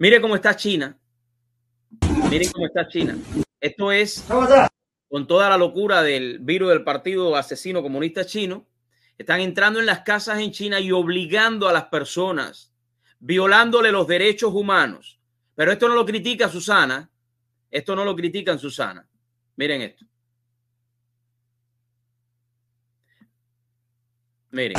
Mire cómo está China. Miren cómo está China. Esto es con toda la locura del virus del partido asesino comunista chino. Están entrando en las casas en China y obligando a las personas, violándole los derechos humanos. Pero esto no lo critica Susana. Esto no lo critican Susana. Miren esto. Miren.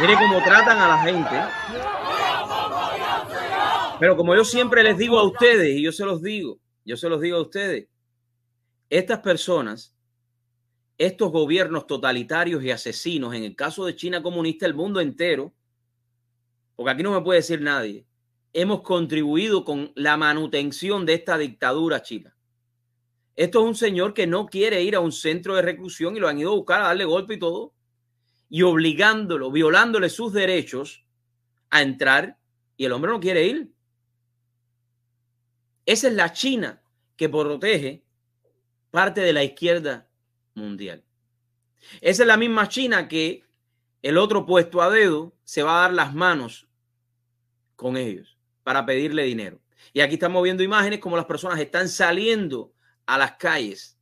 Miren cómo tratan a la gente. Pero como yo siempre les digo a ustedes, y yo se los digo, yo se los digo a ustedes, estas personas, estos gobiernos totalitarios y asesinos, en el caso de China comunista, el mundo entero, porque aquí no me puede decir nadie, hemos contribuido con la manutención de esta dictadura china. Esto es un señor que no quiere ir a un centro de reclusión y lo han ido a buscar a darle golpe y todo y obligándolo, violándole sus derechos a entrar, y el hombre no quiere ir. Esa es la China que protege parte de la izquierda mundial. Esa es la misma China que el otro puesto a dedo se va a dar las manos con ellos para pedirle dinero. Y aquí estamos viendo imágenes como las personas están saliendo a las calles